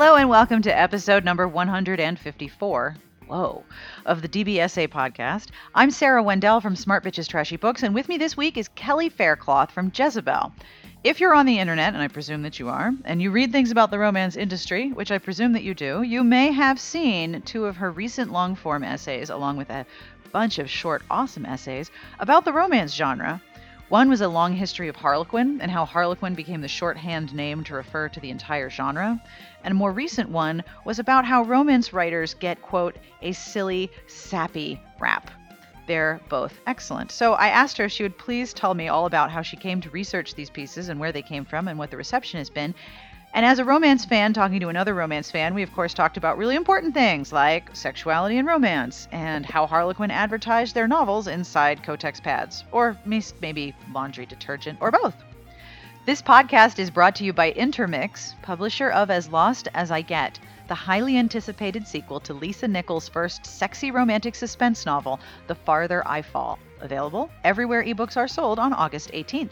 Hello and welcome to episode number 154. Whoa, of the DBSA podcast. I'm Sarah Wendell from Smart Bitches Trashy Books, and with me this week is Kelly Faircloth from Jezebel. If you're on the internet, and I presume that you are, and you read things about the romance industry, which I presume that you do, you may have seen two of her recent long form essays, along with a bunch of short, awesome essays about the romance genre. One was a long history of Harlequin and how Harlequin became the shorthand name to refer to the entire genre. And a more recent one was about how romance writers get, quote, a silly, sappy rap. They're both excellent. So I asked her if she would please tell me all about how she came to research these pieces and where they came from and what the reception has been. And as a romance fan talking to another romance fan, we of course talked about really important things like sexuality and romance, and how Harlequin advertised their novels inside Kotex pads, or maybe laundry detergent, or both. This podcast is brought to you by Intermix, publisher of As Lost as I Get, the highly anticipated sequel to Lisa Nichols' first sexy romantic suspense novel, The Farther I Fall, available everywhere ebooks are sold on August 18th.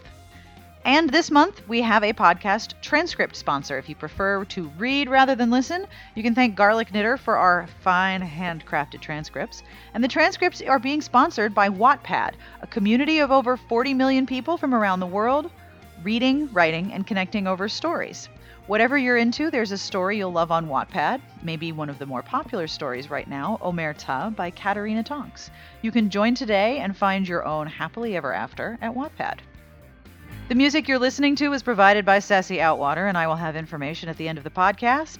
And this month, we have a podcast transcript sponsor. If you prefer to read rather than listen, you can thank Garlic Knitter for our fine handcrafted transcripts. And the transcripts are being sponsored by Wattpad, a community of over 40 million people from around the world reading, writing, and connecting over stories. Whatever you're into, there's a story you'll love on Wattpad, maybe one of the more popular stories right now, Omerta by Katarina Tonks. You can join today and find your own happily ever after at Wattpad. The music you're listening to is provided by Sassy Outwater, and I will have information at the end of the podcast.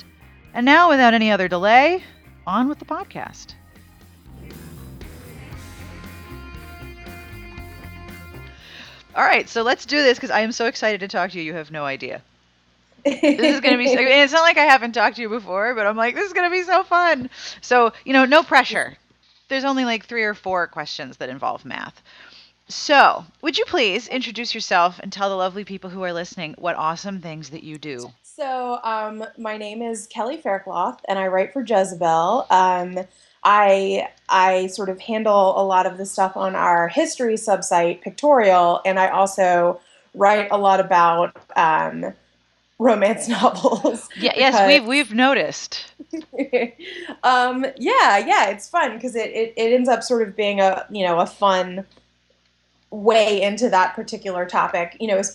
And now, without any other delay, on with the podcast. All right, so let's do this because I am so excited to talk to you. You have no idea. this is going to be so, it's not like I haven't talked to you before, but I'm like, this is going to be so fun. So, you know, no pressure. There's only like three or four questions that involve math. So, would you please introduce yourself and tell the lovely people who are listening what awesome things that you do? So, um, my name is Kelly Faircloth, and I write for Jezebel. Um, I I sort of handle a lot of the stuff on our history subsite, Pictorial, and I also write a lot about um, romance novels. Yeah, yes, we've we've noticed. um, yeah, yeah, it's fun because it, it, it ends up sort of being a you know a fun way into that particular topic you know if,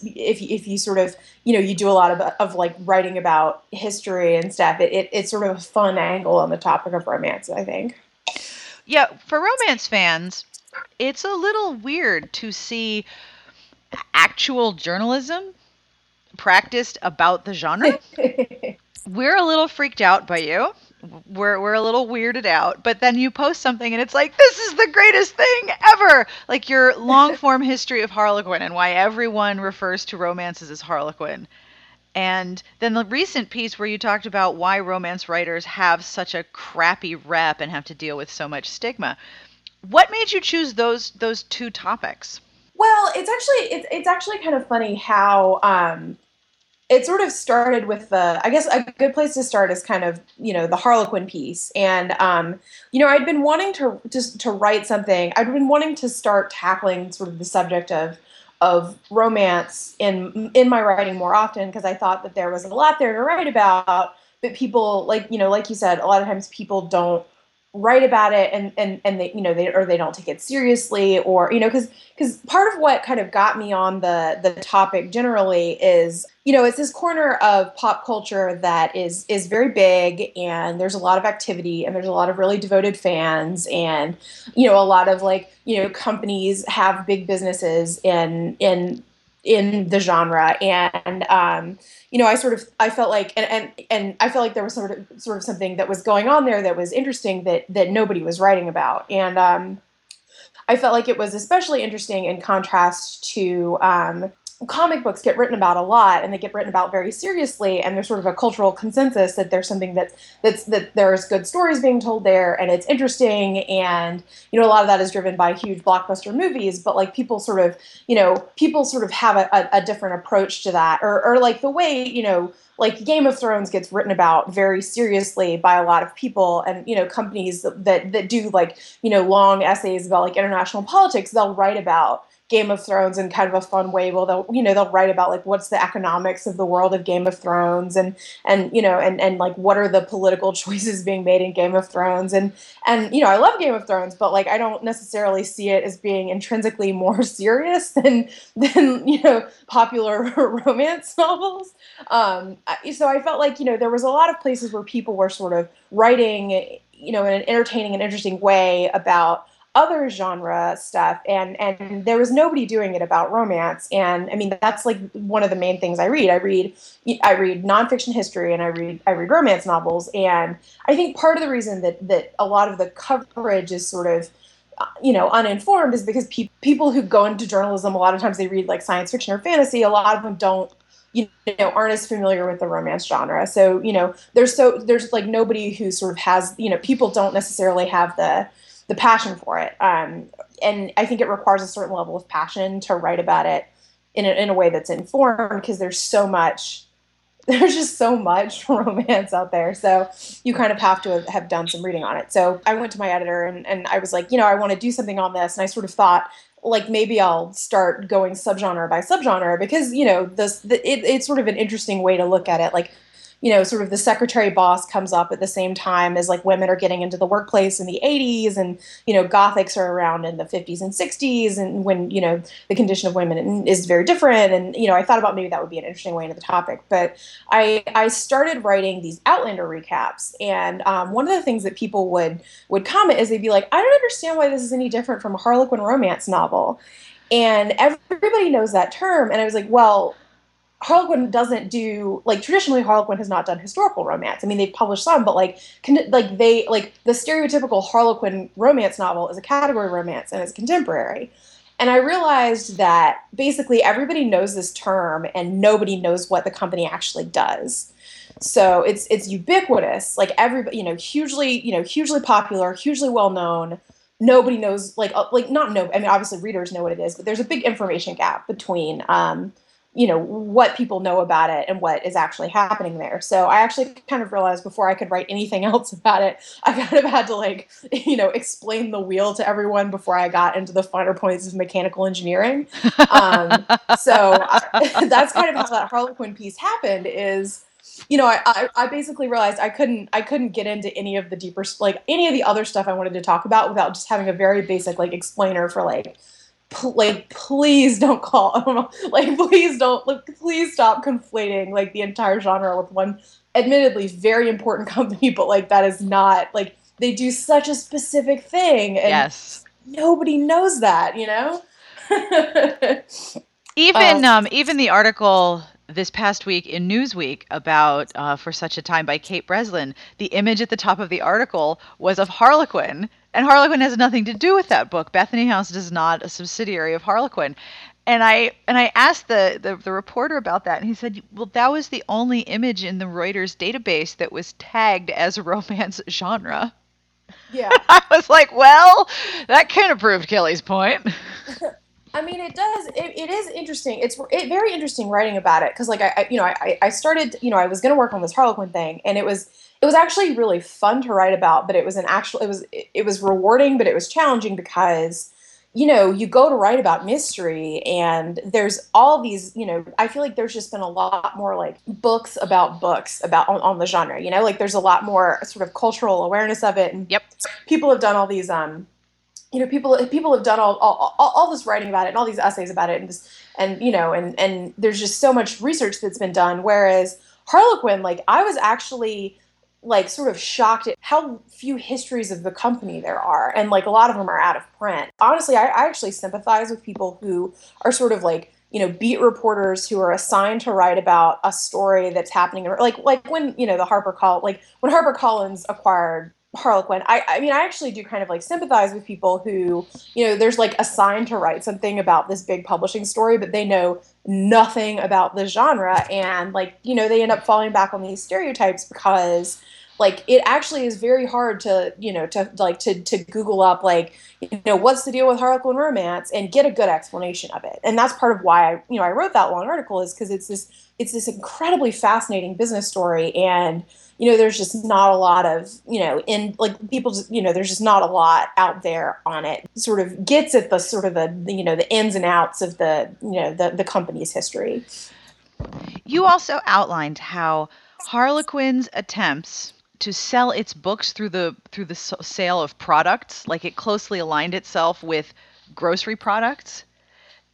if you sort of you know you do a lot of, of like writing about history and stuff it, it, it's sort of a fun angle on the topic of romance i think. Yeah for romance fans it's a little weird to see actual journalism practiced about the genre. We're a little freaked out by you we're we're a little weirded out but then you post something and it's like this is the greatest thing ever! Like your long form history of harlequin and why everyone refers to romances as harlequin. And then the recent piece where you talked about why romance writers have such a crappy rep and have to deal with so much stigma. What made you choose those those two topics? Well it's actually it's, it's actually kind of funny how um it sort of started with the i guess a good place to start is kind of you know the harlequin piece. And um, you know i'd been wanting to just to write something i'd been wanting to start tackling sort of the subject of of romance in in my writing more often because i thought that there was a lot there to write about but people like you know like you said a lot of times people don't write about it and and and they you know they or they don't take it seriously or you know because because part of what kind of got me on the the topic generally is you know it's this corner of pop culture that is is very big and there's a lot of activity and there's a lot of really devoted fans and you know a lot of like you know companies have big businesses in in in the genre. And um you know, I sort of I felt like and and and I felt like there was sort of sort of something that was going on there that was interesting that that nobody was writing about, and um, I felt like it was especially interesting in contrast to um, comic books get written about a lot and they get written about very seriously and there's sort of a cultural consensus that there's something that that's that there's good stories being told there and it's interesting and you know a lot of that is driven by huge blockbuster movies but like people sort of you know people sort of have a, a, a different approach to that or, or like the way you know like Game of Thrones gets written about very seriously by a lot of people, and you know companies that that do like you know long essays about like international politics, they'll write about Game of Thrones in kind of a fun way. Well, they'll you know they'll write about like what's the economics of the world of Game of Thrones and and you know and and like what are the political choices being made in Game of Thrones and and you know I love Game of Thrones, but like I don't necessarily see it as being intrinsically more serious than than you know popular romance novels. Um, so I felt like you know there was a lot of places where people were sort of writing you know in an entertaining and interesting way about other genre stuff and and there was nobody doing it about romance. And i mean that's like one of the main things i read. I read i read nonfiction history and i read i read romance novels. And i think part of the reason that that a lot of the coverage is sort of you know uninformed is because pe- people who go into journalism a lot of times they read like science fiction or fantasy. A lot of them don't you know aren't as familiar with the romance genre. So you know there's so there's like nobody who sort of has you know people don't necessarily have the the passion for it. Um, and I think it requires a certain level of passion to write about it in a, in a way that's informed because there's so much, there's just so much romance out there. So you kind of have to have done some reading on it. So I went to my editor and, and I was like, you know, I want to do something on this. And I sort of thought, like maybe I'll start going subgenre by subgenre because you know this the, it, it's sort of an interesting way to look at it. Like you know, sort of the secretary boss comes up at the same time as like women are getting into the workplace in the 80s and, you know, gothics are around in the 50s and 60s and when, you know, the condition of women is very different. And, you know, I thought about maybe that would be an interesting way into the topic. But I, I started writing these Outlander recaps. And um, one of the things that people would, would comment is they'd be like, I don't understand why this is any different from a Harlequin romance novel. And everybody knows that term. And I was like, well, Harlequin doesn't do like traditionally Harlequin has not done historical romance. I mean, they've published some, but like con- like they like the stereotypical Harlequin romance novel is a category romance and it's contemporary. And I realized that basically everybody knows this term and nobody knows what the company actually does. So it's it's ubiquitous, like everybody, you know, hugely, you know, hugely popular, hugely well known. Nobody knows, like, uh, like not no. I mean, obviously readers know what it is, but there's a big information gap between um, you know what people know about it and what is actually happening there. So i actually kind of realized before i could write anything else about it i kind of had to like you know explain the wheel to everyone before i got into the finer points of mechanical engineering. Um, so I, that's kind of how that harlequin piece happened is you know I, I, I basically realized i couldn't i couldn't get into any of the deeper like any of the other stuff i wanted to talk about without just having a very basic like explainer for like like please don't call like please don't like, please stop conflating like the entire genre with one admittedly very important company but like that is not like they do such a specific thing and yes. nobody knows that you know? Even um, um even the article this past week in Newsweek about uh, For Such a Time by Kate Breslin, the image at the top of the article was of Harlequin and Harlequin has nothing to do with that book. Bethany House is not a subsidiary of Harlequin. And I and I asked the, the, the reporter about that, and he said, "Well, that was the only image in the Reuters database that was tagged as a romance genre." Yeah, I was like, "Well, that kind of proved Kelly's point." I mean, it does. It, it is interesting. It's it, very interesting writing about it because, like, I, I you know, I, I started, you know, I was going to work on this Harlequin thing, and it was it was actually really fun to write about, but it was an actual it was it was rewarding, but it was challenging because you know, you go to write about mystery and there's all these, you know, I feel like there's just been a lot more like books about books about on, on the genre, you know, like there's a lot more sort of cultural awareness of it. And yep. people have done all these, um, you know, people, people have done all, all, all, this writing about it and all these essays about it and just, and, you know, and, and there's just so much research that's been done. Whereas Harlequin, like I was actually, like sort of shocked at how few histories of the company there are and like a lot of them are out of print honestly I, I, actually sympathize with people who are sort of like you know beat reporters who are assigned to write about a story that's happening like like when you know the harper call like when harper collins acquired Harlequin. I, I mean, I actually do kind of like sympathize with people who, you know, there's like a sign to write something about this big publishing story, but they know nothing about the genre. And like, you know, they end up falling back on these stereotypes because like it actually is very hard to you know to like to to google up like you know what's the deal with harlequin romance and get a good explanation of it and that's part of why i you know i wrote that long article is because it's this it's this incredibly fascinating business story and you know there's just not a lot of you know in like people just you know there's just not a lot out there on it. Sort of gets at the sort of the you know the ins and outs of the you know the the company's history. You also outlined how harlequin's attempts to sell its books through the through the sale of products like it closely aligned itself with grocery products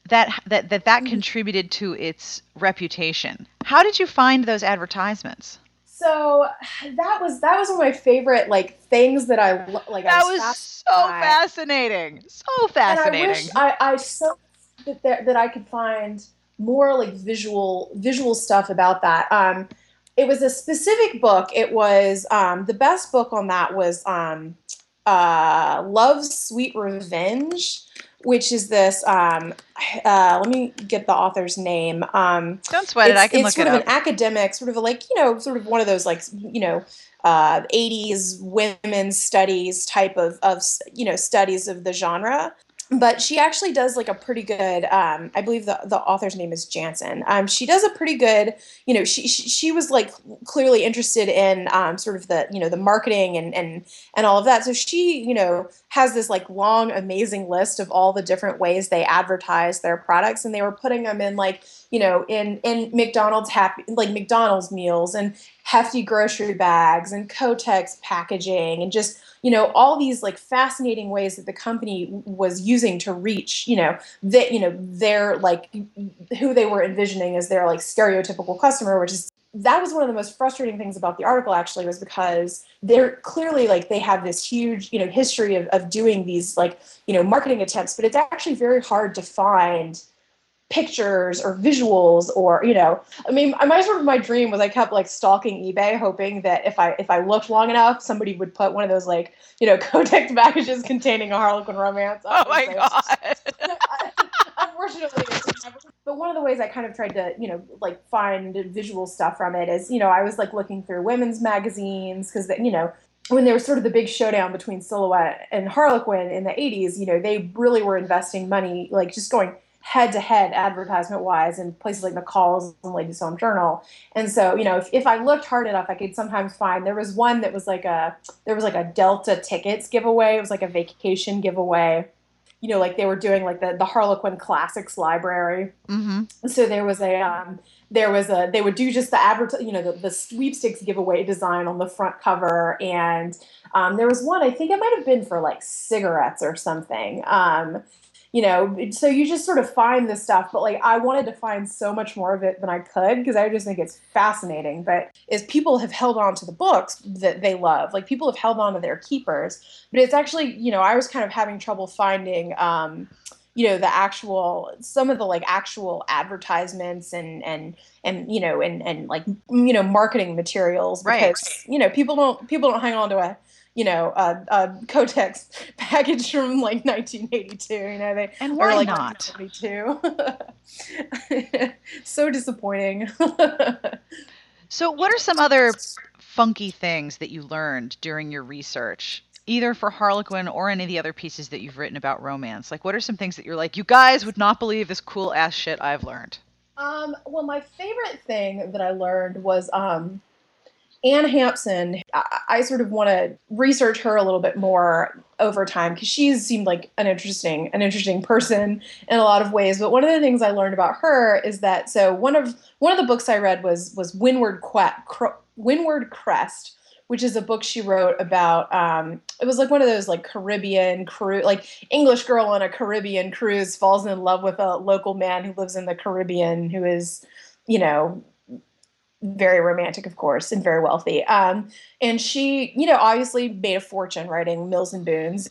that that that, that mm-hmm. contributed to its reputation how did you find those advertisements so that was that was one of my favorite like things that I like. That I was, was so by. fascinating, so fascinating. And I wish I, I so that there, that I could find more like visual visual stuff about that. Um, it was a specific book. It was um, the best book on that was um, uh, Love's Sweet Revenge which is this. Um, uh, let me get the author's name. Um, Don't sweat it. I can look it up. It's sort of an academic, sort of like you know, sort of one of those like you know, uh, 80s women's studies type of of you know studies of the genre but she actually does like a pretty good um, i believe the, the author's name is Jensen. Um, she does a pretty good you know she, she, she was like clearly interested in um, sort of the you know the marketing and and and all of that. So she you know has this like long amazing list of all the different ways they advertise their products and they were putting them in like you know in in mcdonald's happy like mcdonald's meals and hefty grocery bags and kotex packaging and just you know all these like fascinating ways that the company was using to reach you know that you know their like who they were envisioning as their like stereotypical customer which is that was one of the most frustrating things about the article actually was because they're clearly like they have this huge you know history of, of doing these like you know marketing attempts but it's actually very hard to find pictures or visuals or you know i mean my sort of my dream was i kept like stalking ebay hoping that if i if i looked long enough somebody would put one of those like you know kotex packages containing a harlequin romance oh my god. Unfortunately but one of the ways i kind of tried to you know like find visual stuff from it is you know i was like looking through women's magazines because you know when there was sort of the big showdown between silhouette and harlequin in the 80s you know they really were investing money like just going head to head advertisement wise in places like McCall's and Ladies Home Journal. And so, you know, if, if I looked hard enough, I could sometimes find there was one that was like a there was like a Delta tickets giveaway. It was like a vacation giveaway. You know, like they were doing like the the Harlequin Classics Library. Mm-hmm. So there was a um, there was a they would do just the advert you know the, the sweepstakes giveaway design on the front cover and um, there was one i think it might have been for like cigarettes or something um, you know so you just sort of find this stuff but like i wanted to find so much more of it than i could because i just think it's fascinating. But is people have held on to the books that they love. Like people have held on to their keepers. But it's actually you know i was kind of having trouble finding um you know the actual some of the like actual advertisements and and and you know and and like you know marketing materials because right. you know people don't people don't hang on to a you know, a, a Kotex package from like 1982. You know, they and why like not? so disappointing. so, what are some other funky things that you learned during your research? Either for Harlequin or any of the other pieces that you've written about romance. Like, what are some things that you're like, you guys would not believe this cool ass shit I've learned? Um, well, my favorite thing that I learned was um, Anne Hampson, I, I sort of want to research her a little bit more over time because she seemed like an interesting an interesting person in a lot of ways. But one of the things I learned about her is that so one of one of the books I read was was Windward que- Windward Crest, which is a book she wrote about. Um, it was like one of those like Caribbean cruise, like English girl on a Caribbean cruise falls in love with a local man who lives in the Caribbean who is, you know, very romantic, of course, and very wealthy. Um, and she, you know, obviously made a fortune writing Mills and Boons.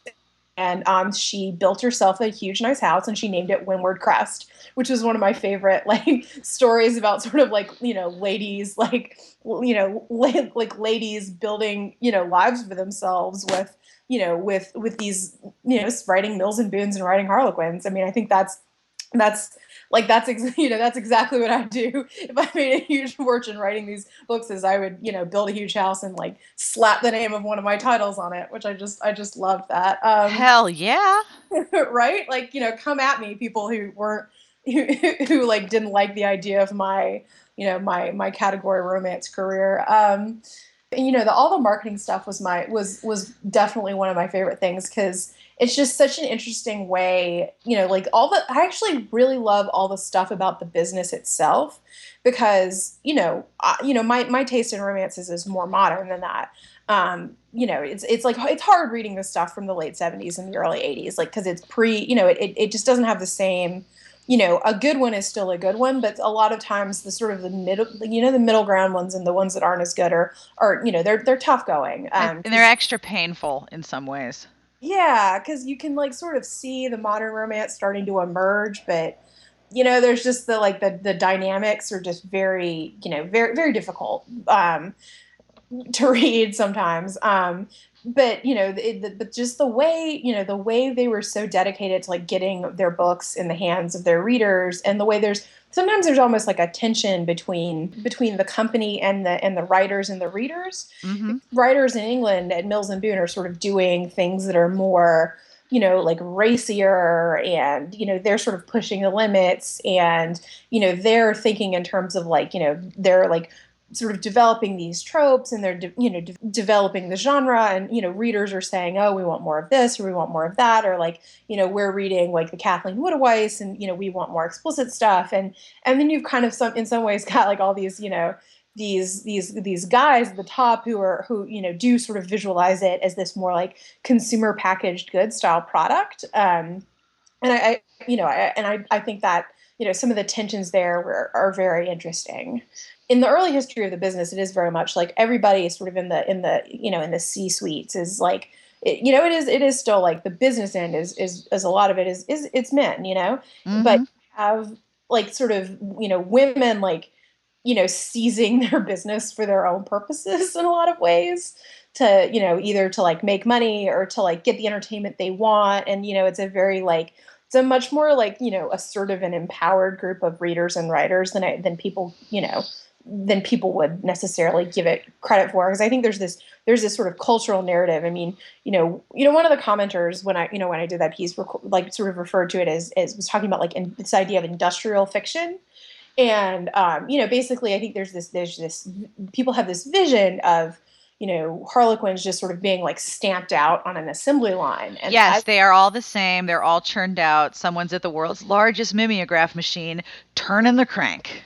And um, she built herself a huge, nice house, and she named it Windward Crest, which was one of my favorite like stories about sort of like you know ladies like you know la- like ladies building you know lives for themselves with you know with with these you know writing Mills and Boons and writing Harlequins. I mean, I think that's that's like that's ex- you know that's exactly what I do. If I made a huge fortune writing these books, is I would you know build a huge house and like slap the name of one of my titles on it, which I just I just love that. Um, Hell yeah! right? Like you know, come at me, people who weren't who, who like didn't like the idea of my you know my my category romance career. Um, and, you know, the all the marketing stuff was my was was definitely one of my favorite things because it's just such an interesting way. You know, like all the I actually really love all the stuff about the business itself because you know I, you know my my taste in romances is more modern than that. Um, you know, it's it's like it's hard reading this stuff from the late '70s and the early '80s, like because it's pre. You know, it, it it just doesn't have the same you know, a good one is still a good one, but a lot of times the sort of the middle, you know, the middle ground ones and the ones that aren't as good are, are you know, they're they're tough going. Um, and they're extra painful in some ways. Yeah, because you can like sort of see the modern romance starting to emerge, but you know, there's just the like the the dynamics are just very, you know, very very difficult um, to read sometimes. Um, but you know it, the, but just the way you know the way they were so dedicated to like getting their books in the hands of their readers and the way there's sometimes there's almost like a tension between between the company and the and the writers and the readers mm-hmm. writers in england at mills and boon are sort of doing things that are more you know like racier and you know they're sort of pushing the limits and you know they're thinking in terms of like you know they're like sort of developing these tropes and they're de- you know de- developing the genre and you know readers are saying oh we want more of this or we want more of that or like you know we're reading like the Kathleen Woodiwiss and you know we want more explicit stuff and and then you've kind of some in some ways got like all these you know these these these guys at the top who are who you know do sort of visualize it as this more like consumer packaged good style product um and I, I you know I, and I I think that you know some of the tensions there were, are very interesting in the early history of the business, it is very much like everybody is sort of in the in the you know in the C suites is like it, you know it is it is still like the business end is is as a lot of it is is it's men you know mm-hmm. but have like sort of you know women like you know seizing their business for their own purposes in a lot of ways to you know either to like make money or to like get the entertainment they want and you know it's a very like it's a much more like you know assertive and empowered group of readers and writers than I, than people you know than people would necessarily give it credit for because I think there's this there's this sort of cultural narrative. I mean, you know, you know, one of the commenters when I you know when I did that piece, like sort of referred to it as as was talking about like in, this idea of industrial fiction, and um, you know, basically, I think there's this there's this people have this vision of you know harlequins just sort of being like stamped out on an assembly line. And yes I, they are all the same. They're all churned out. Someone's at the world's largest mimeograph machine turning the crank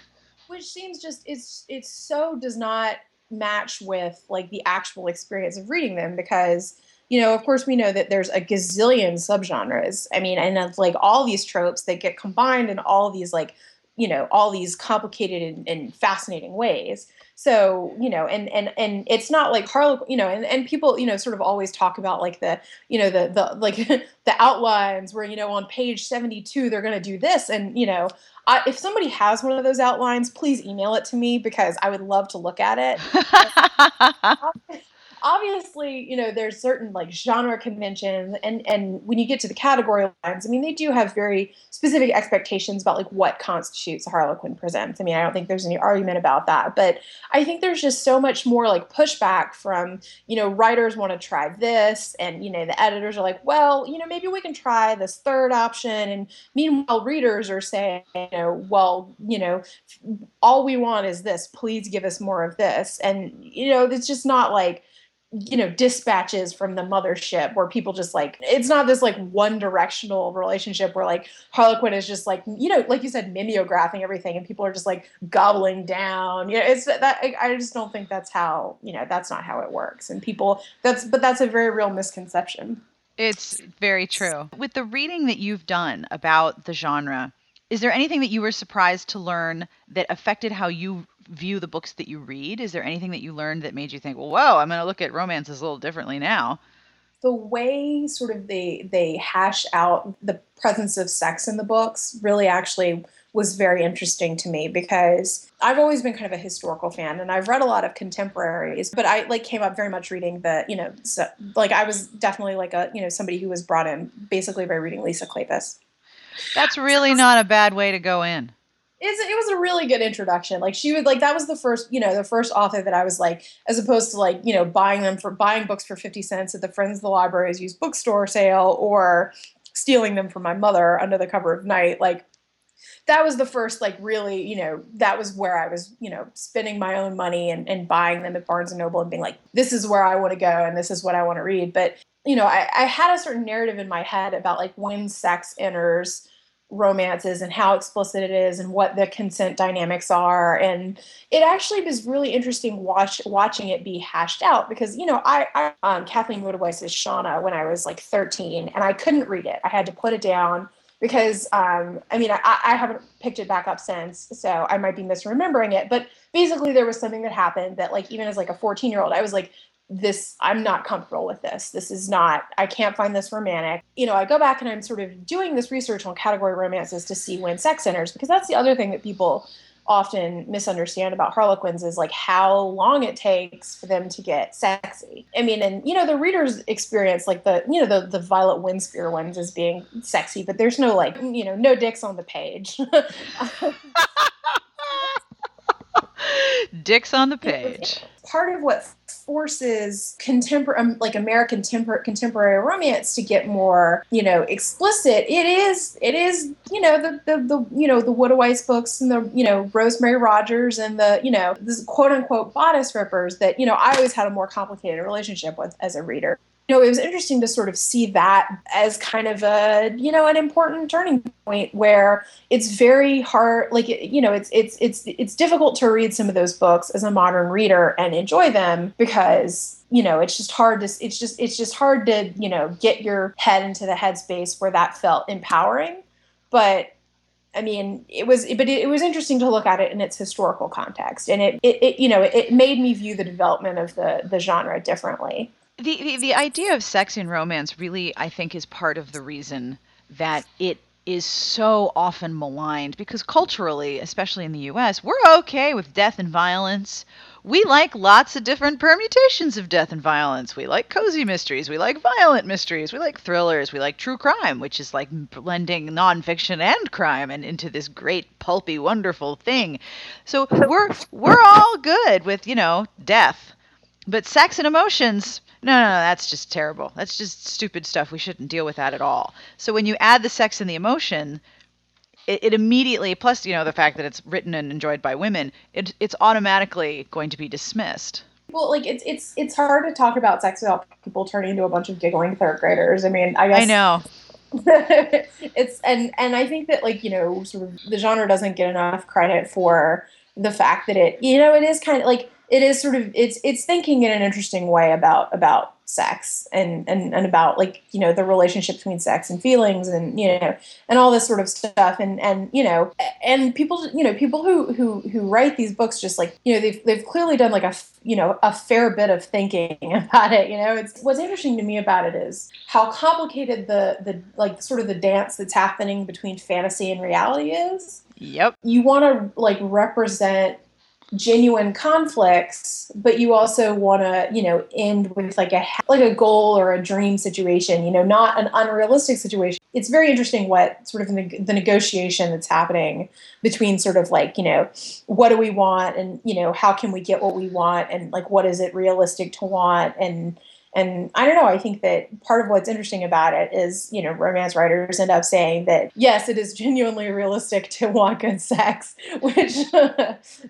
which seems just it's it's so does not match with like the actual experience of reading them because you know of course we know that there's a gazillion subgenres. I mean and it's like all these tropes that get combined in all these like you know all these complicated and, and fascinating ways so you know and and and it's not like harlequin you know and, and people you know sort of always talk about like the you know the the like the outlines where you know on page 72 they're going to do this. And you know I, if somebody has one of those outlines please email it to me because i would love to look at it obviously, you know, there's certain like genre conventions and and when you get to the category lines, I mean, they do have very specific expectations about like what constitutes a Harlequin presents. I mean, I don't think there's any argument about that, but I think there's just so much more like pushback from, you know, writers want to try this and, you know, the editors are like, well, you know, maybe we can try this third option and meanwhile readers are saying, you know, well, you know, all we want is this, please give us more of this. And you know, it's just not like you know dispatches from the mothership where people just like it's not this like one directional relationship where like harlequin is just like you know like you said mimeographing everything and people are just like gobbling down. You know it's that i just don't think that's how you know that's not how it works. And people that's but that's a very real misconception. It's very true. With the reading that you've done about the genre is there anything that you were surprised to learn that affected how you view the books that you read? Is there anything that you learned that made you think, well, whoa, I'm going to look at romances a little differently now? The way sort of they they hash out the presence of sex in the books really actually was very interesting to me because I've always been kind of a historical fan and I've read a lot of contemporaries, but I like came up very much reading the, you know, so, like I was definitely like a, you know, somebody who was brought in basically by reading Lisa Kleypas. That's really not a bad way to go in. It's, it was a really good introduction. Like she would like that was the first, you know, the first author that I was like, as opposed to like, you know, buying them for buying books for 50 cents at the Friends of the Libraries used bookstore sale or stealing them from my mother under the cover of night. Like that was the first like really you know that was where i was you know spending my own money and, and buying them at barnes and noble and being like this is where i want to go and this is what i want to read but you know I, I had a certain narrative in my head about like when sex enters romances and how explicit it is and what the consent dynamics are and it actually was really interesting watch watching it be hashed out because you know i, I um, kathleen Woodiwiss's Shanna when i was like 13 and i couldn't read it i had to put it down because um, I mean, I, I, haven't picked it back up since, so I might be misremembering it. But basically, there was something that happened that, like, even as like a 14 year old, I was like, this, I'm not comfortable with this. This is not, I can't find this romantic. You know, I go back and I'm sort of doing this research on category romances to see when sex enters, because that's the other thing that people often misunderstand about harlequins is like how long it takes for them to get sexy. I mean, and you know, the readers experience like the you know the the Violet Winspear ones as being sexy, but there's no like you know no dicks on the page. dicks on the page part of what forces contemporary um, like american tempor- contemporary romance to get more you know explicit it is it is you know the the, the you know the Woodiwiss books and the you know rosemary rogers and the you know this quote unquote bodice rippers that you know i always had a more complicated relationship with as a reader you know, it was interesting to sort of see that as kind of a, you know, an important turning point where it's very hard, like, you know, it's it's it's it's difficult to read some of those books as a modern reader and enjoy them because you know it's just hard to it's just it's just hard to you know get your head into the headspace where that felt empowering. But I mean, it was, but it, was interesting to look at it in its historical context, and it, it, it, you know, it made me view the development of the the genre differently the, the the idea of sex in romance really i think is part of the reason that it is so often maligned because culturally especially in the us we're okay with death and violence we like lots of different permutations of death and violence. We like cozy mysteries. We like violent mysteries. We like thrillers. We like true crime, which is like blending nonfiction and crime and into this great pulpy, wonderful thing. So we're we're all good with you know death, but sex and emotions no, no, no, that's just terrible. That's just stupid stuff. We shouldn't deal with that at all. So when you add the sex and the emotion, it, it immediately, plus you know the fact that it's written and enjoyed by women, it, it's automatically going to be dismissed. Well, like it's it's it's hard to talk about sex without people turning into a bunch of giggling third graders. I mean, I guess I know. it's and and I think that like you know sort of the genre doesn't get enough credit for the fact that it you know it is kind of like it is sort of it's it's thinking in an interesting way about about sex and and and about like you know the relationship between sex and feelings and you know and all this sort of stuff. And and you know and people you know people who who who write these books just like you know they've they've clearly done like a you know a fair bit of thinking about it you know. It's what's interesting to me about it is how complicated the the like sort of the dance that's happening between fantasy and reality is. Yep. You want to like represent genuine conflicts but you also want to you know end with like a like a goal or a dream situation you know not an unrealistic situation. It's very interesting what sort of the, the negotiation that's happening between sort of like you know what do we want and you know how can we get what we want and like what is it realistic to want and and I don't know, I think that part of what's interesting about it is, you know, romance writers end up saying that, yes, it is genuinely realistic to want good sex, which,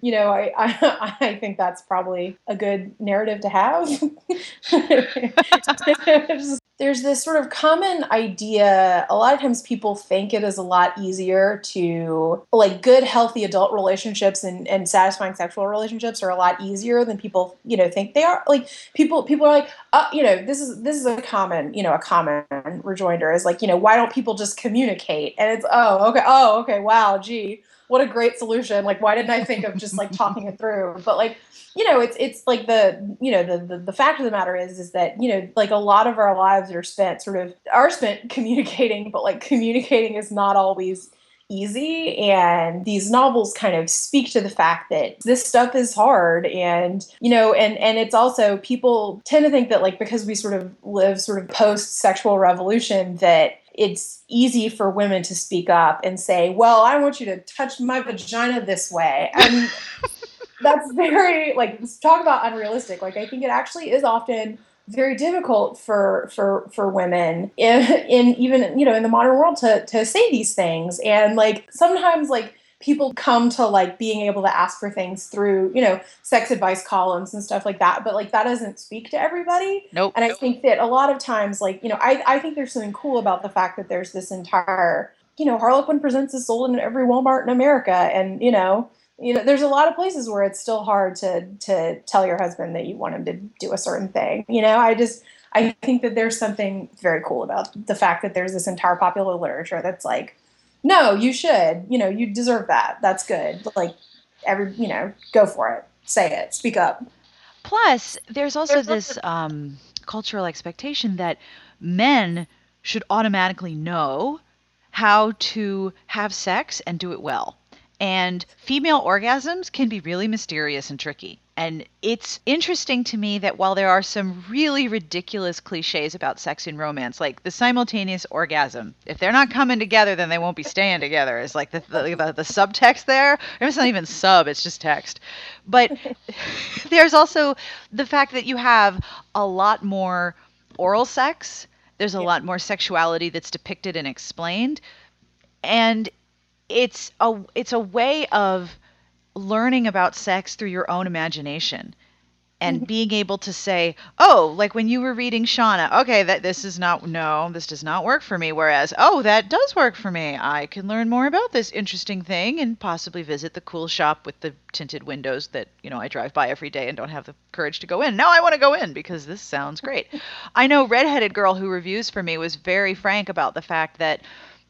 you know, I, I, I think that's probably a good narrative to have. there's this sort of common idea a lot of times people think it is a lot easier to like good healthy adult relationships and, and satisfying sexual relationships are a lot easier than people you know think they are like people people are like uh, you know this is this is a common you know a common rejoinder is like you know why don't people just communicate? And it's oh okay oh okay wow gee what a great solution. Like why didn't i think of just like talking it through? But like you know it's it's like the you know the, the, the fact of the matter is is that you know like a lot of our lives are spent sort of are spent communicating but like communicating is not always easy and these novels kind of speak to the fact that this stuff is hard and you know and and it's also people tend to think that like because we sort of live sort of post sexual revolution that it's easy for women to speak up and say, "Well, I want you to touch my vagina this way." And that's very like talk about unrealistic. Like I think it actually is often very difficult for for for women in, in even you know in the modern world to to say these things. And like sometimes like people come to like being able to ask for things through you know sex advice columns and stuff like that but like that doesn't speak to everybody. Nope. And i think that a lot of times like you know i, I think there's something cool about the fact that there's this entire you know harlequin presents is sold in every walmart in america and you know you know there's a lot of places where it's still hard to to tell your husband that you want him to do a certain thing you know? I just i think that there's something very cool about the fact that there's this entire popular literature that's like no you should you know you deserve that. That's good. Like every you know go for it. Say it. Speak up. Plus there's also this um, cultural expectation that men should automatically know how to have sex and do it well and female orgasms can be really mysterious and tricky. And it's interesting to me that while there are some really ridiculous cliches about sex and romance, like the simultaneous orgasm, if they're not coming together, then they won't be staying together. It's like the, the, the, the subtext there. It's not even sub, it's just text. But there's also the fact that you have a lot more oral sex, there's a yeah. lot more sexuality that's depicted and explained. And it's a it's a way of learning about sex through your own imagination and mm-hmm. being able to say, "Oh, like when you were reading Shanna, okay, that this is not no, this does not work for me." Whereas, "Oh, that does work for me. I can learn more about this interesting thing and possibly visit the cool shop with the tinted windows that, you know, I drive by every day and don't have the courage to go in. Now I want to go in because this sounds great." I know redheaded girl who reviews for me was very frank about the fact that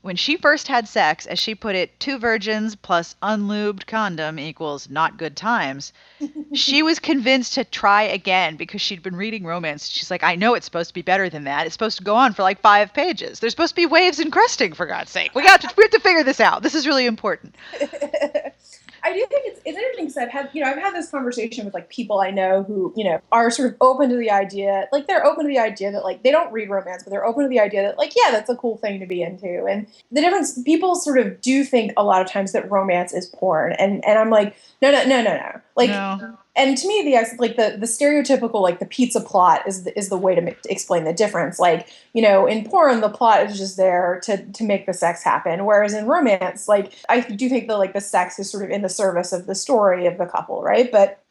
when she first had sex, as she put it, two virgins plus unlubed condom equals not good times. she was convinced to try again because she'd been reading romance. She's like, I know it's supposed to be better than that. It's supposed to go on for like five pages. There's supposed to be waves and cresting, for God's sake. We got to, we have to figure this out. This is really important. I do think it's, it's interesting because I've had, you know, I've had this conversation with like people I know who, you know, are sort of open to the idea, like they're open to the idea that like they don't read romance, but they're open to the idea that like, yeah, that's a cool thing to be into. And the difference, people sort of do think a lot of times that romance is porn. And, and I'm like, no, no, no, no, no. Like, no and to me the like the the stereotypical like the pizza plot is the, is the way to, make, explain the difference. Like you know in porn the plot is just there to to make the sex happen. Whereas in romance like i do think that like the sex is sort of in the service of the story of the couple right? But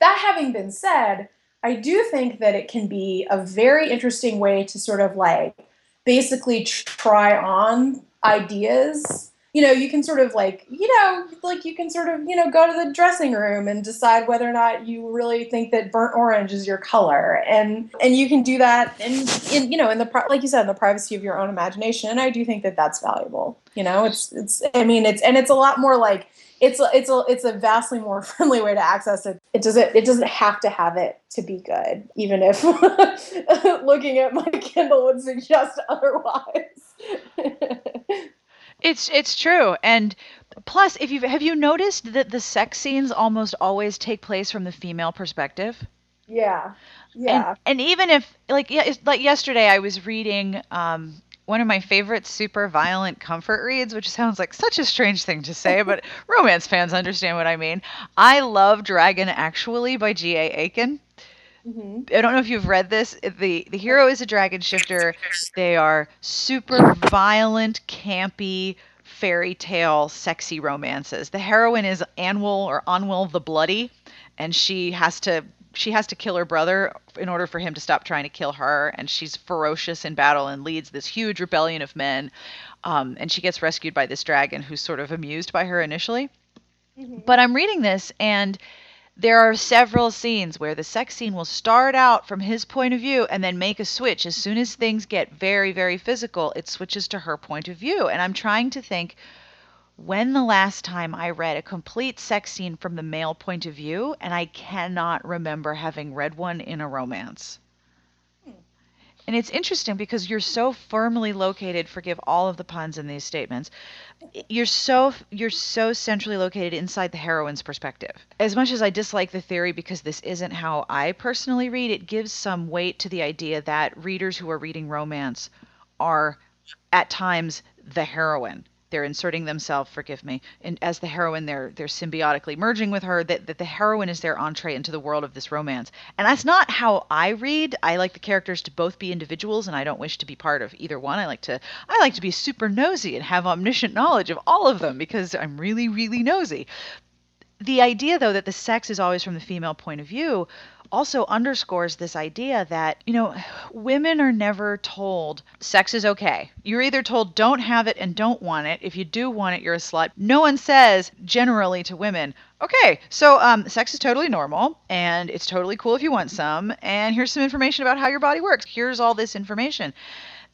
that having been said i do think that it can be a very interesting way to sort of like basically try on ideas you know, you can sort of like, you know, like you can sort of, you know, go to the dressing room and decide whether or not you really think that burnt orange is your color, and and you can do that in, in you know, in the like you said, in the privacy of your own imagination. And I do think that that's valuable. You know, it's it's. I mean, it's and it's a lot more like it's it's a it's a vastly more friendly way to access it. It doesn't it doesn't have to have it to be good, even if looking at my Kindle would suggest otherwise. It's it's true. And plus, if you have you noticed that the sex scenes almost always take place from the female perspective? Yeah. Yeah. And, and even if like yeah, like yesterday I was reading um one of my favorite super violent comfort reads, which sounds like such a strange thing to say, but romance fans understand what I mean. I love Dragon Actually by G.A. Aiken. Mm-hmm. I don't know if you've read this. the The hero is a dragon shifter. They are super violent, campy fairy tale, sexy romances. The heroine is Annwyl or Annwyl the Bloody, and she has to she has to kill her brother in order for him to stop trying to kill her. And she's ferocious in battle and leads this huge rebellion of men. Um, and she gets rescued by this dragon who's sort of amused by her initially. Mm-hmm. But I'm reading this and there are several scenes where the sex scene will start out from his point of view and then make a switch. As soon as things get very, very physical, it switches to her point of view. And I'm trying to think when the last time I read a complete sex scene from the male point of view, and I cannot remember having read one in a romance. And it's interesting because you're so firmly located, forgive all of the puns in these statements. You're so you're so centrally located inside the heroine's perspective. As much as I dislike the theory because this isn't how I personally read, it gives some weight to the idea that readers who are reading romance are at times the heroine they're inserting themselves forgive me and as the heroine they're they're symbiotically merging with her that, that the heroine is their entree into the world of this romance. And that's not how i read. I like the characters to both be individuals and i don't wish to be part of either one. I like to i like to be super nosy and have omniscient knowledge of all of them because i'm really really nosy the idea though that the sex is always from the female point of view also underscores this idea that, you know, women are never told sex is okay. You're either told don't have it and don't want it. If you do want it, you're a slut. No one says generally to women, okay, so um, sex is totally normal and it's totally cool if you want some. And here's some information about how your body works. Here's all this information.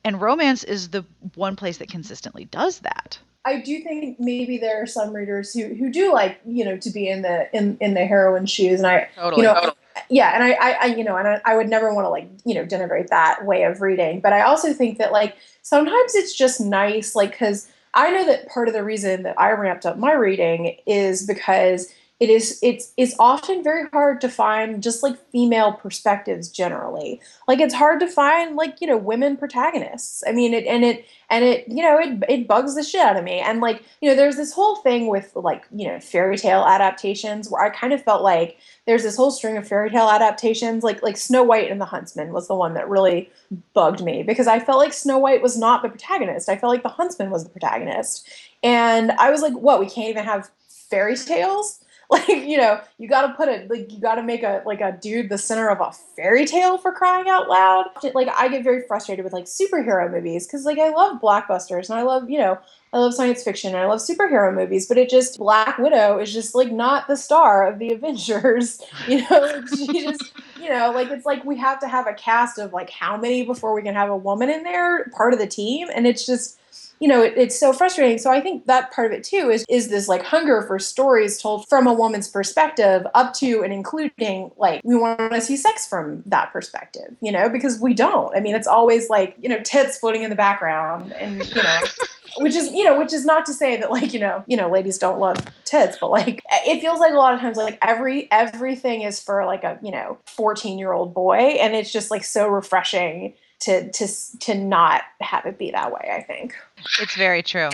And romance is the one place that consistently does that. I do think maybe there are some readers who, who do like you know to be in the in, in the heroine shoes, and I totally, you know totally. yeah and I, I, you know and I, I would never want to like you know denigrate that way of reading but i also think that like sometimes it's just nice like because i know that part of the reason that i ramped up my reading is because it is it's it's often very hard to find just like female perspectives generally. Like it's hard to find like you know women protagonists. I mean it and it and it you know it it bugs the shit out of me. And like you know there's this whole thing with like you know fairy tale adaptations where i kind of felt like there's this whole string of fairy tale adaptations. Like like snow white and the huntsman was the one that really bugged me because i felt like snow white was not the protagonist. I felt like the huntsman was the protagonist. And i was like what? We can't even have fairy tales like you know you got to put it like you got to make a like a dude the center of a fairy tale for crying out loud. Like i get very frustrated with like superhero movies because like i love blockbusters and i love you know i love science fiction and i love superhero movies but it just black widow is just like not the star of the avengers you know she just you know like it's like we have to have a cast of like how many before we can have a woman in there part of the team and it's just you know, it, it's so frustrating. So I think that part of it too is is this like hunger for stories told from a woman's perspective, up to and including like we want to see sex from that perspective, you know, because we don't. I mean, it's always like you know tits floating in the background, and you know. which is you know which is not to say that like you know you know ladies don't love tits but like it feels like a lot of times like every everything is for like a you know 14 year old boy and it's just like so refreshing to to to not have it be that way i think it's very true.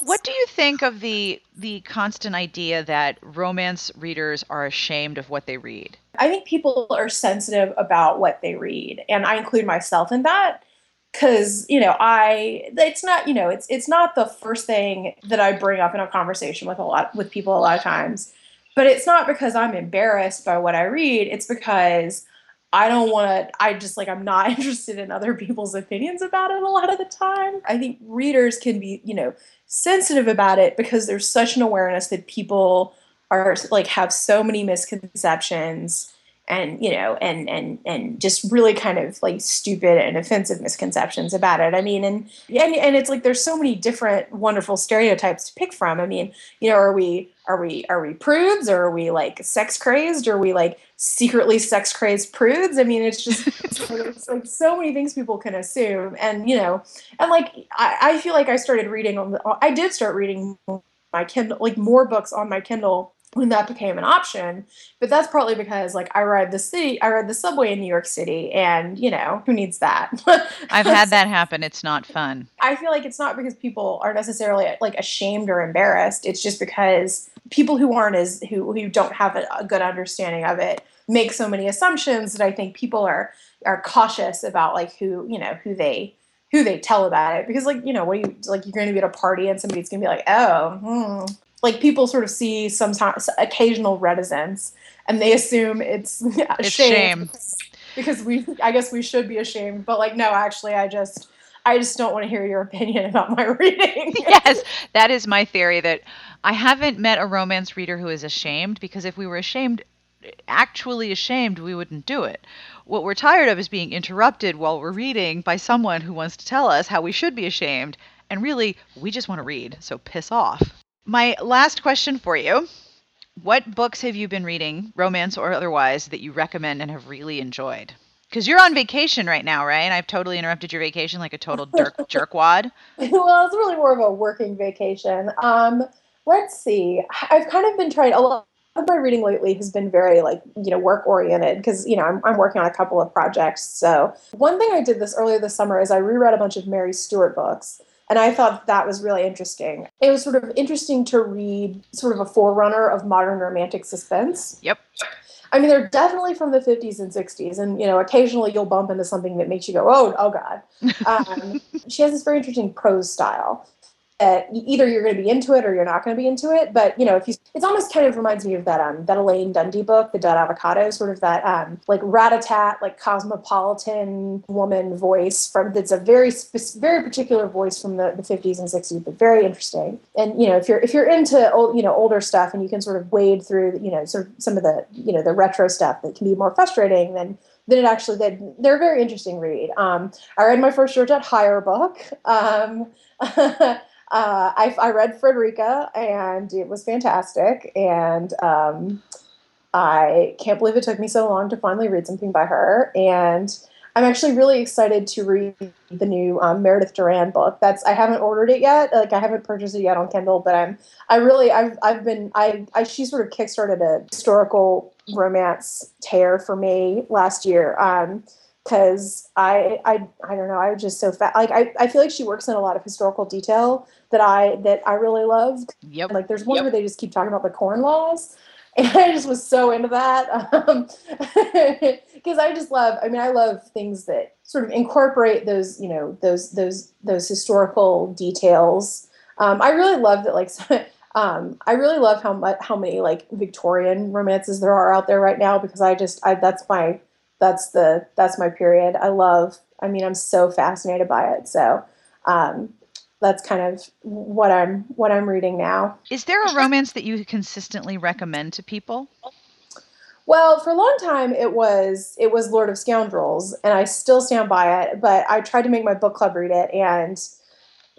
What do you think of the the constant idea that romance readers are ashamed of what they read? I think people are sensitive about what they read and i include myself in that because you know i it's not you know it's it's not the first thing that i bring up in a conversation with a lot with people a lot of times but it's not because i'm embarrassed by what i read it's because I don't want to, I just like, I'm not interested in other people's opinions about it a lot of the time. I think readers can be, you know, sensitive about it because there's such an awareness that people are like, have so many misconceptions and you know and and and just really kind of like stupid and offensive misconceptions about it. I mean and and, and it's like there's so many different wonderful stereotypes to pick from. I mean you know are we are we are we prudes or are we like sex crazed? Or are we like secretly sex crazed prudes i mean it's just it's like so many things people can assume and you know and like i, I feel like i started reading on the, i did start reading my kindle like more books on my kindle when that became an option. But that's partly because like I ride the city, I ride the subway in New York City, and you know who needs that? I've had that happen. It's not fun. I feel like it's not because people are necessarily like ashamed or embarrassed. It's just because people who aren't as who who don't have a, a good understanding of it make so many assumptions that I think people are are cautious about like who you know who they who they tell about it because like you know what you like you're going to be at a party and somebody's going to be like oh hmm, like people sort of see sometimes occasional reticence and they assume it's, it's shame. shame because we I guess we should be ashamed but like no actually I just I just don't want to hear your opinion about my reading. yes, that is my theory that I haven't met a romance reader who is ashamed because if we were ashamed actually ashamed we wouldn't do it. What we're tired of is being interrupted while we're reading by someone who wants to tell us how we should be ashamed and really we just want to read, so piss off. My last question for you What books have you been reading, romance or otherwise, that you recommend and have really enjoyed? Because you're on vacation right now, right? And I've totally interrupted your vacation like a total jerk jerkwad. well, it's really more of a working vacation. Um, let's see. I've kind of been trying a lot of my reading lately has been very like you know work oriented because you know I'm, I'm working on a couple of projects. So one thing i did this earlier this summer is i reread a bunch of mary stewart books and i thought that was really interesting. It was sort of interesting to read sort of a forerunner of modern romantic suspense. Yep. I mean, they're definitely from the 50s and 60s, and you know, occasionally you'll bump into something that makes you go, "Oh, oh God." Um, she has this very interesting prose style, that either you're going to be into it or you're not going to be into it. But you know, if you, it's almost kind of reminds me of that um that Elaine Dundy book, The Dud Avocado, sort of that um like rat-a-tat, like cosmopolitan woman voice from that's a very very particular voice from the, the 50s and 60s, but very interesting. And you know, if you're if you're into old you know older stuff and you can sort of wade through you know sort of some of the you know the retro stuff that can be more frustrating, then then it actually they, they're a very interesting read. Um, I read my first Georgette Heyer book. Um, uh, I, I, read Frederica and it was fantastic. And um, I can't believe it took me so long to finally read something by her. And I'm actually really excited to read the new um, Meredith Duran book. That's I haven't ordered it yet. Like I haven't purchased it yet on Kindle, but I'm I really I've I've been I, I she sort of kickstarted a historical romance tear for me last year. Um, because I, I I don't know I was just so fat like I, I feel like she works in a lot of historical detail that I that I really loved. Yep. Like there's one yep. where they just keep talking about the corn laws, and I just was so into that because um, I just love. I mean, I love things that sort of incorporate those you know those those those historical details. Um, I really love that like. um, I really love how much how many like Victorian romances there are out there right now because I just I that's my that's the that's my period. I love. I mean, I'm so fascinated by it. So um, that's kind of what I'm what I'm reading now. Is there a romance that you consistently recommend to people? Well, for a long time it was it was Lord of Scoundrels, and I still stand by it. But I tried to make my book club read it, and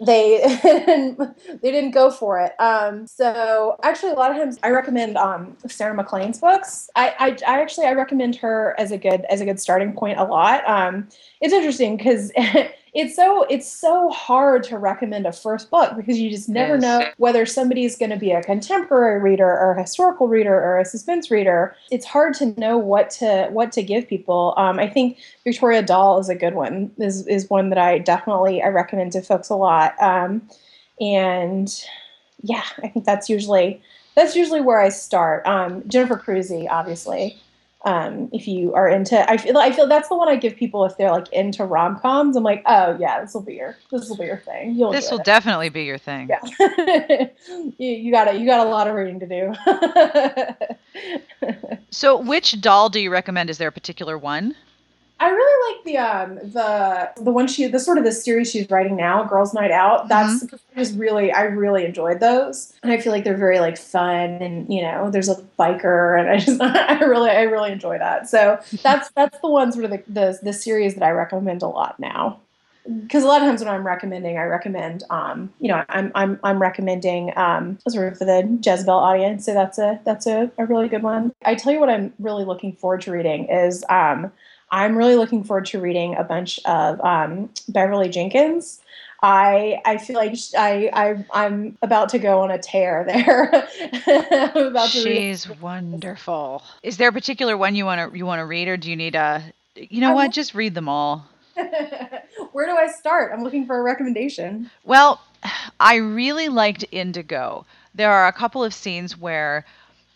they they didn't go for it. Um, so actually, a lot of times I recommend um, Sarah MacLean's books. I, I, I actually I recommend her as a good as a good starting point a lot. Um, it's interesting because it's so it's so hard to recommend a first book because you just never yes. know whether somebody's going to be a contemporary reader or a historical reader or a suspense reader. It's hard to know what to what to give people. Um, i think victoria dahl is a good one is, is one that i definitely i recommend to folks a lot. Um, and yeah i think that's usually that's usually where i start. Um, jennifer crusie obviously um, if you are into I feel I feel that's the one I give people if they're like into rom coms. I'm like, oh yeah, this will be your this will be your thing. You'll this will it. definitely be your thing. Yeah. you, you got a, you got a lot of reading to do. so which Dahl do you recommend? Is there a particular one? I really like the um the the one she the sort of the series she's writing now, Girls Night Out. That's mm-hmm. just really I really enjoyed those, and I feel like they're very like fun and you know there's a biker and I just I really I really enjoy that. So that's that's the one sort of the the, the series that I recommend a lot now because a lot of times when I'm recommending, I recommend, um, you know, I'm I'm I'm recommending um, sort of for the Jezebel audience. So that's a that's a, a really good one. I tell you what, I'm really looking forward to reading is um, I'm really looking forward to reading a bunch of um, Beverly Jenkins. I I feel like I, I I'm about to go on a tear there. She's wonderful. Is there a particular one you want to you want to read, or do you need a? You know I what? Just read them all. Where do I start? I'm looking for a recommendation. Well, I really liked Indigo. There are a couple of scenes where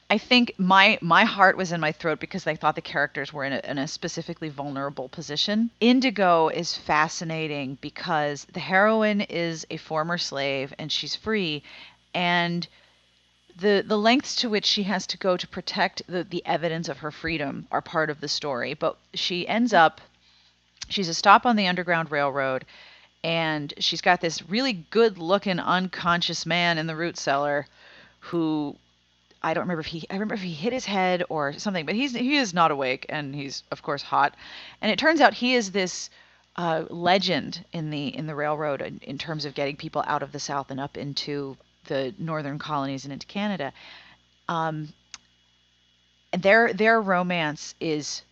I think my my heart was in my throat because I thought the characters were in a, in a specifically vulnerable position. Indigo is fascinating because the heroine is a former slave and she's free, and the the lengths to which she has to go to protect the the evidence of her freedom are part of the story. But she ends up she's a stop on the Underground Railroad and she's got this really good looking unconscious man in the root cellar who I don't remember if he I remember if he hit his head or something, but he's he is not awake and he's of course hot. And it turns out he is this uh, legend in the in the railroad in, in, terms of getting people out of the South and up into the northern colonies and into Canada. Um, and their their romance is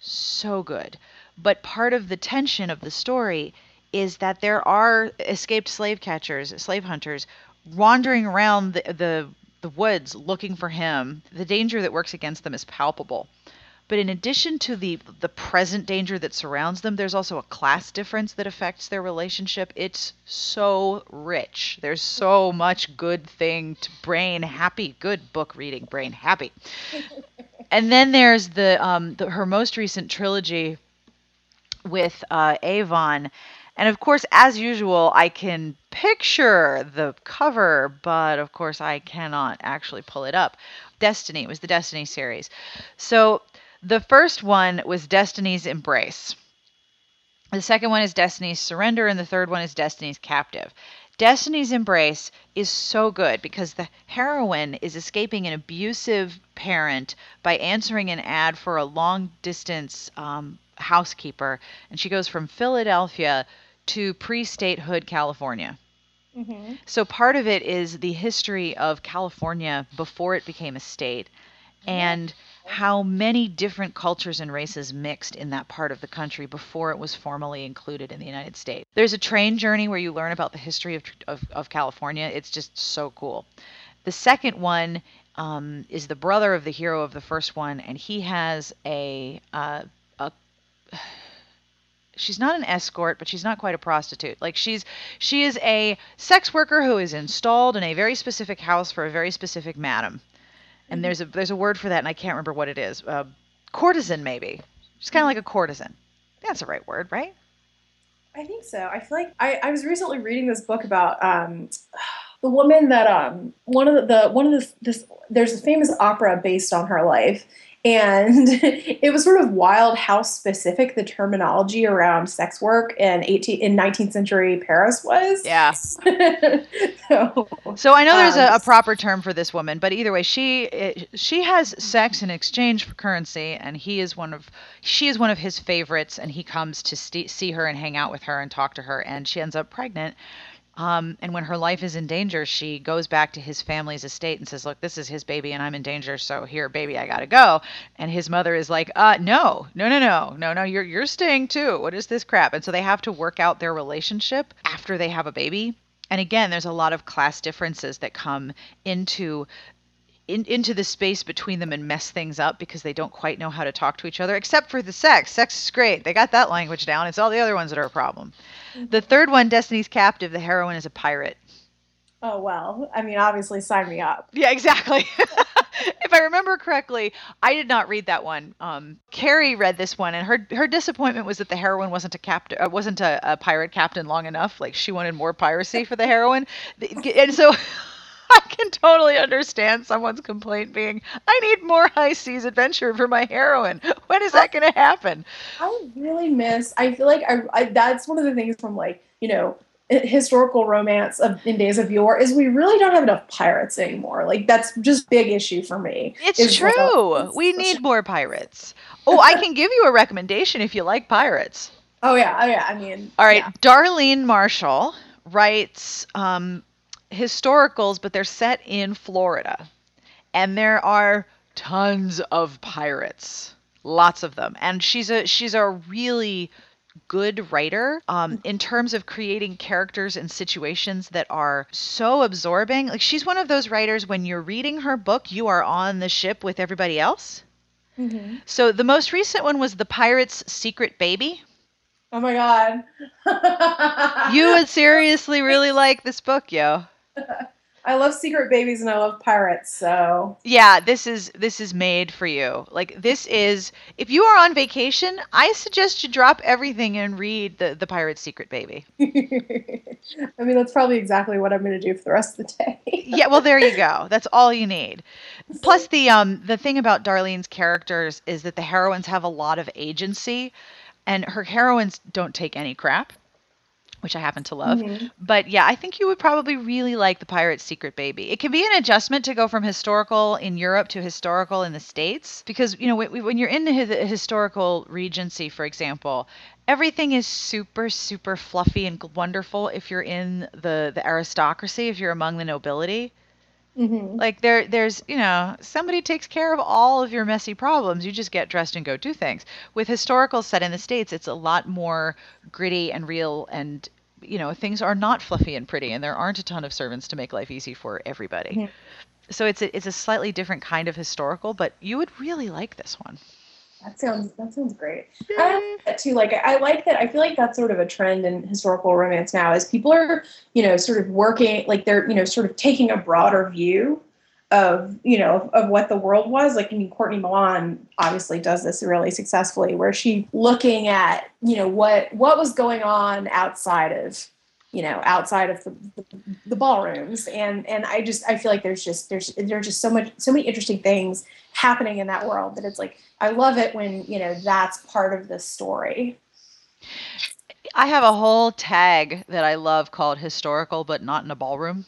so good, but part of the tension of the story is that there are escaped slave catchers, slave hunters, wandering around the, the the woods looking for him. The danger that works against them is palpable. But in addition to the the present danger that surrounds them, there's also a class difference that affects their relationship. It's so rich. There's so much good thing to brain happy. Good book reading, brain happy. and then there's the um the, her most recent trilogy with uh, Avon. And of course, as usual, I can picture the cover, but of course, I cannot actually pull it up. Destiny it was the Destiny series. So the first one was Destiny's Embrace. The second one is Destiny's Surrender, and the third one is Destiny's Captive. Destiny's Embrace is so good because the heroine is escaping an abusive parent by answering an ad for a long distance um, housekeeper, and she goes from Philadelphia to pre statehood California. Mm-hmm. So part of it is the history of California before it became a state. And how many different cultures and races mixed in that part of the country before it was formally included in the United States. There's a train journey where you learn about the history of, of, of California. It's just so cool. The second one um, is the brother of the hero of the first one, and he has a, uh, a she's not an escort, but she's not quite a prostitute. Like she's she is a sex worker who is installed in a very specific house for a very specific madam and there's a there's a word for that, and I can't remember what it is. Uh, courtesan, maybe. She's kind of like a courtesan. That's the right word, right? I think so. I feel like I, I was recently reading this book about um, the woman that um, one of the, the one of the this there's a famous opera based on her life, and it was sort of wild how specific the terminology around sex work in 18 in 19th century Paris was. Yeah. so, so I know there's um, a, a, proper term for this woman, but either way, she she has sex in exchange for currency, and he is one of she is one of his favorites, and he comes to st- see her and hang out with her and talk to her, and she ends up pregnant um, and when her life is in danger, she goes back to his family's estate and says, "Look, this is his baby, and I'm in danger. So here, baby, I gotta go." And his mother is like, "Uh, no, no, no, no, no, no. You're you're staying too. What is this crap?" And so they have to work out their relationship after they have a baby. And again, there's a lot of class differences that come into in, into the space between them and mess things up because they don't quite know how to talk to each other, except for the sex. Sex is great. They got that language down. It's all the other ones that are a problem. Mm-hmm. The third one, Destiny's Captive, the heroine is a pirate. Oh, well, I mean, obviously, sign me up. Yeah, exactly. if I remember correctly, I did not read that one. Um, Carrie read this one, and her her disappointment was that the heroine wasn't a captain, uh, wasn't a, a pirate captain long enough. Like she wanted more piracy for the heroine, and so I can totally understand someone's complaint being, I need more high seas adventure for my heroine. When is that going to happen? I really miss, I feel like I, I, that's one of the things from like, you know, historical romance of in days of yore is we really don't have enough pirates anymore. Like that's just big issue for me. It's true. We need more pirates. Oh, I can give you a recommendation if you like pirates. Oh yeah, oh yeah. I mean, all right. Yeah. Darlene Marshall writes um, historicals, but they're set in Florida. And there are tons of pirates. Lots of them. And she's a she's a really good writer um, in terms of creating characters and situations that are so absorbing. Like she's one of those writers when you're reading her book, you are on the ship with everybody else. Mm-hmm. So the most recent one was The Pirate's Secret Baby. Oh my god. you would seriously really like this book, yo. I love secret babies and I love pirates, so Yeah, this is this is made for you. Like this is if you are on vacation, I suggest you drop everything and read the the Pirate Secret Baby. I mean, that's probably exactly what I'm going to do for the rest of the day. yeah, well there you go. That's all you need. Plus the um the thing about Darlene's characters is that the heroines have a lot of agency and her heroines don't take any crap which I happen to love. Mm-hmm. But yeah, I think you would probably really like The Pirate's Secret Baby. It can be an adjustment to go from historical in Europe to historical in the States because, you know, when you're in the historical regency, for example, everything is super super fluffy and wonderful if you're in the the aristocracy, if you're among the nobility. Mm-hmm. Like there, there's you know somebody takes care of all of your messy problems. You just get dressed and go do things. With historical set in the states, it's a lot more gritty and real and you know, things are not fluffy and pretty, and there aren't a ton of servants to make life easy for everybody. Mm-hmm. So it's a, it's a slightly different kind of historical, but you would really like this one. That sounds that sounds great. I like that too. Like I like that. I feel like that's sort of a trend in historical romance now. Is people are you know sort of working like they're you know sort of taking a broader view of you know of what the world was. Like I mean, Courtney Milan obviously does this really successfully, where she looking at you know what what was going on outside of you know outside of the, the, the, ballrooms and and i just i feel like there's just there's there's just so much so many interesting things happening in that world that it's like i love it when you know that's part of the story i have a whole tag that i love called historical but not in a ballroom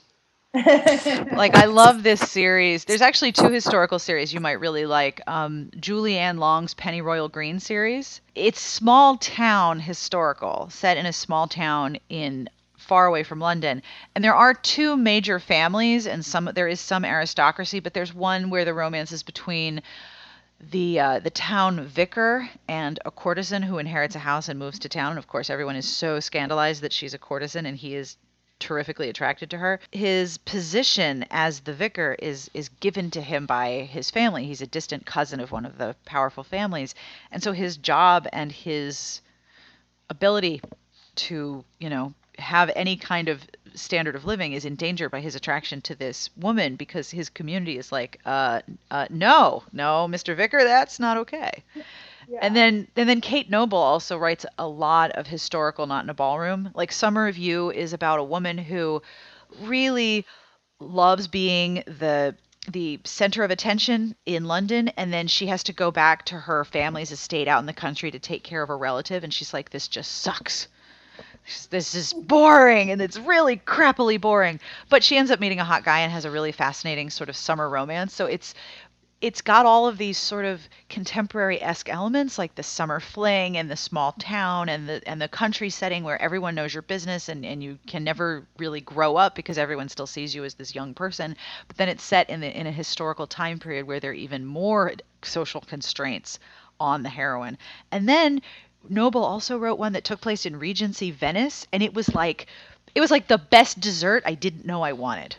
like I love this series. There's actually two historical series you might really like. Um, Julie-Anne Long's Pennyroyal Green series. It's small town historical, set in a small town in far away from London. And there are two major families, and some there is some aristocracy, but there's one where the romance is between the uh, the town vicar and a courtesan who inherits a house and moves to town. And of course, everyone is so scandalized that she's a courtesan, and he is terrifically attracted to her. His position as the vicar is is given to him by his family. He's a distant cousin of one of the powerful families, and so his job and his ability to you know have any kind of standard of living is in danger by his attraction to this woman because his community is like, uh, uh, no, no, Mr. Vicar, that's not okay. Yeah. And then and then Kate Noble also writes a lot of historical not in a ballroom. Like Summer of You is about a woman who really loves being the the center of attention in London and then she has to go back to her family's estate out in the country to take care of a relative and she's like this just sucks this is boring and it's really crappily boring. But she ends up meeting a hot guy and has a really fascinating sort of summer romance. So it's it's got all of these sort of contemporary-esque elements like the summer fling and the small town and the and the country setting where everyone knows your business and, and you can never really grow up because everyone still sees you as this young person. But then it's set in the in a historical time period where there are even more social constraints on the heroine. And then Noble also wrote one that took place in Regency Venice, and it was like it was like the best dessert I didn't know I wanted.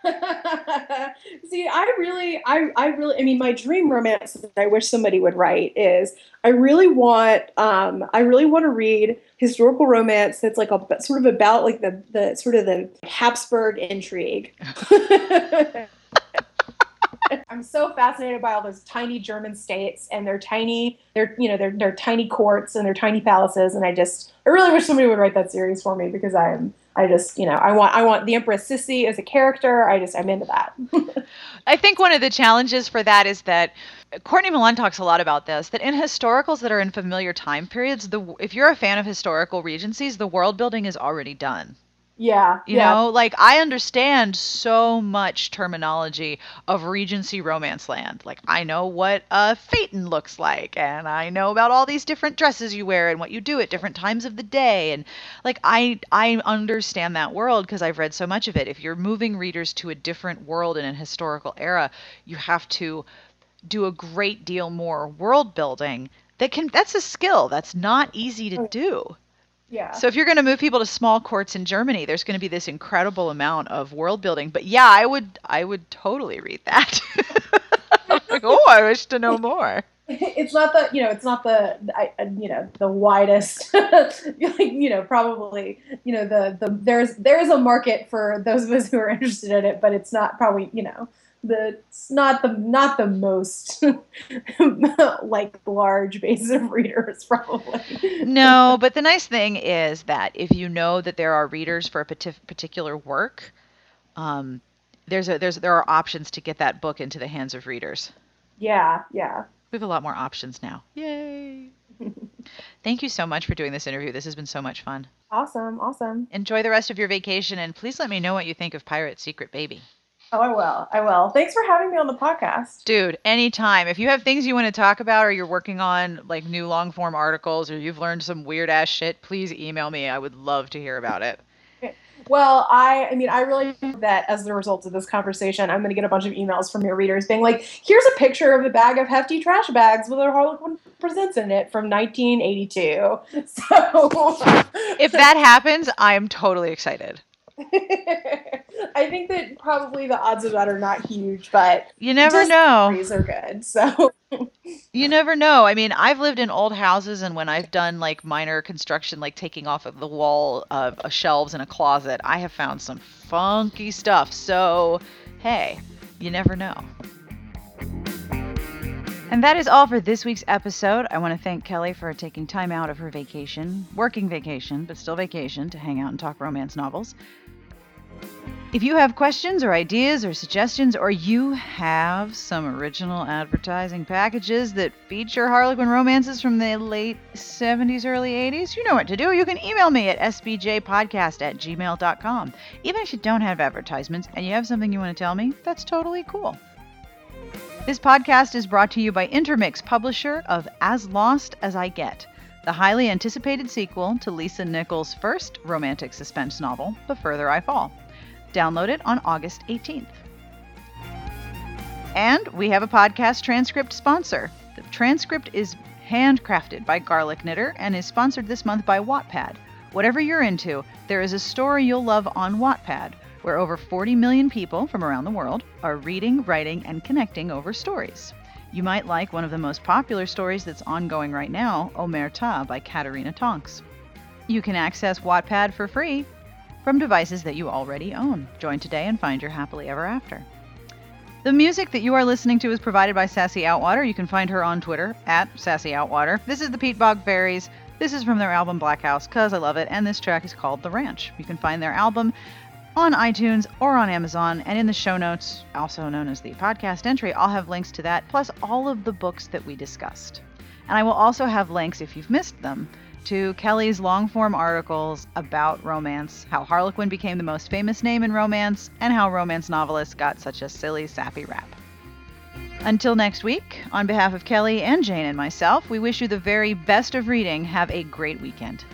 See, I really, I, I really, I mean, my dream romance that I wish somebody would write is I really want, um, I really want to read historical romance that's like a sort of about like the the sort of the Habsburg intrigue. I'm so fascinated by all those tiny German states and their tiny, their you know, their their tiny courts and their tiny palaces. And I just, I really wish somebody would write that series for me because I am, I just, you know, I want, I want the Empress Sissy as a character. I just, I'm into that. I think one of the challenges for that is that Courtney Milan talks a lot about this. That in historicals that are in familiar time periods, the if you're a fan of historical regencies, the world building is already done. Yeah. You yeah. know, like I understand so much terminology of Regency romance land. Like I know what a phaeton looks like and I know about all these different dresses you wear and what you do at different times of the day and like I I understand that world because I've read so much of it. If you're moving readers to a different world in an historical era, you have to do a great deal more world building. That can that's a skill. That's not easy to do. Yeah. So if you're going to move people to small courts in Germany, there's going to be this incredible amount of world building. But yeah, I would I would totally read that. like, oh, I wish to know more. It's not the you know it's not the I, you know the widest you know probably you know the the there's there's a market for those of us who are interested in it, but it's not probably you know the it's not the not the most like large base of readers probably. No but the nice thing is that if you know that there are readers for a particular work um, there's a there's there are options to get that book into the hands of readers. Yeah yeah. We have a lot more options now. Yay! Thank you so much for doing this interview. This has been so much fun. Awesome awesome. Enjoy the rest of your vacation and please let me know what you think of pirate secret baby Oh, I will. I will. Thanks for having me on the podcast. Dude, anytime. If you have things you want to talk about or you're working on like new long form articles or you've learned some weird ass shit, please email me. I would love to hear about it. Well, I I mean, I really think that as a result of this conversation, I'm going to get a bunch of emails from your readers being like, "Here's a picture of a bag of hefty trash bags with a Harlequin presents in it from 1982." So, if that happens, I am totally excited. I think that probably the odds of that are not huge, but you never know. These are good, so you never know. I mean, I've lived in old houses, and when I've done like minor construction, like taking off of the wall of uh, shelves in a closet, I have found some funky stuff. So, hey, you never know. And that is all for this week's episode. I want to thank Kelly for taking time out of her vacation, working vacation, but still vacation, to hang out and talk romance novels. If you have questions or ideas or suggestions, or you have some original advertising packages that feature Harlequin romances from the late 70s, early 80s, you know what to do. You can email me at sbjpodcast at gmail.com. Even if you don't have advertisements and you have something you want to tell me, that's totally cool. This podcast is brought to you by Intermix, publisher of As Lost as I Get, the highly anticipated sequel to Lisa Nichols' first romantic suspense novel, The Further I Fall. Download it on August 18th. And we have a podcast transcript sponsor. The transcript is handcrafted by Garlic Knitter and is sponsored this month by Wattpad. Whatever you're into, there is a story you'll love on Wattpad where over 40 million people from around the world are reading, writing, and connecting over stories. You might like one of the most popular stories that's ongoing right now, Omerta by Katarina Tonks. You can access Wattpad for free from devices that you already own. Join today and find your happily ever after. The music that you are listening to is provided by Sassy Outwater. You can find her on Twitter at Sassy Outwater. This is the Peat Bog Fairies. This is from their album Black House, cause I love it, and this track is called The Ranch. You can find their album on iTunes or on Amazon. And in the show notes, also known as the podcast entry, I'll have links to that, plus all of the books that we discussed. And I will also have links, if you've missed them, to Kelly's long form articles about romance, how Harlequin became the most famous name in romance, and how romance novelists got such a silly, sappy rap. Until next week, on behalf of Kelly and Jane and myself, we wish you the very best of reading. Have a great weekend.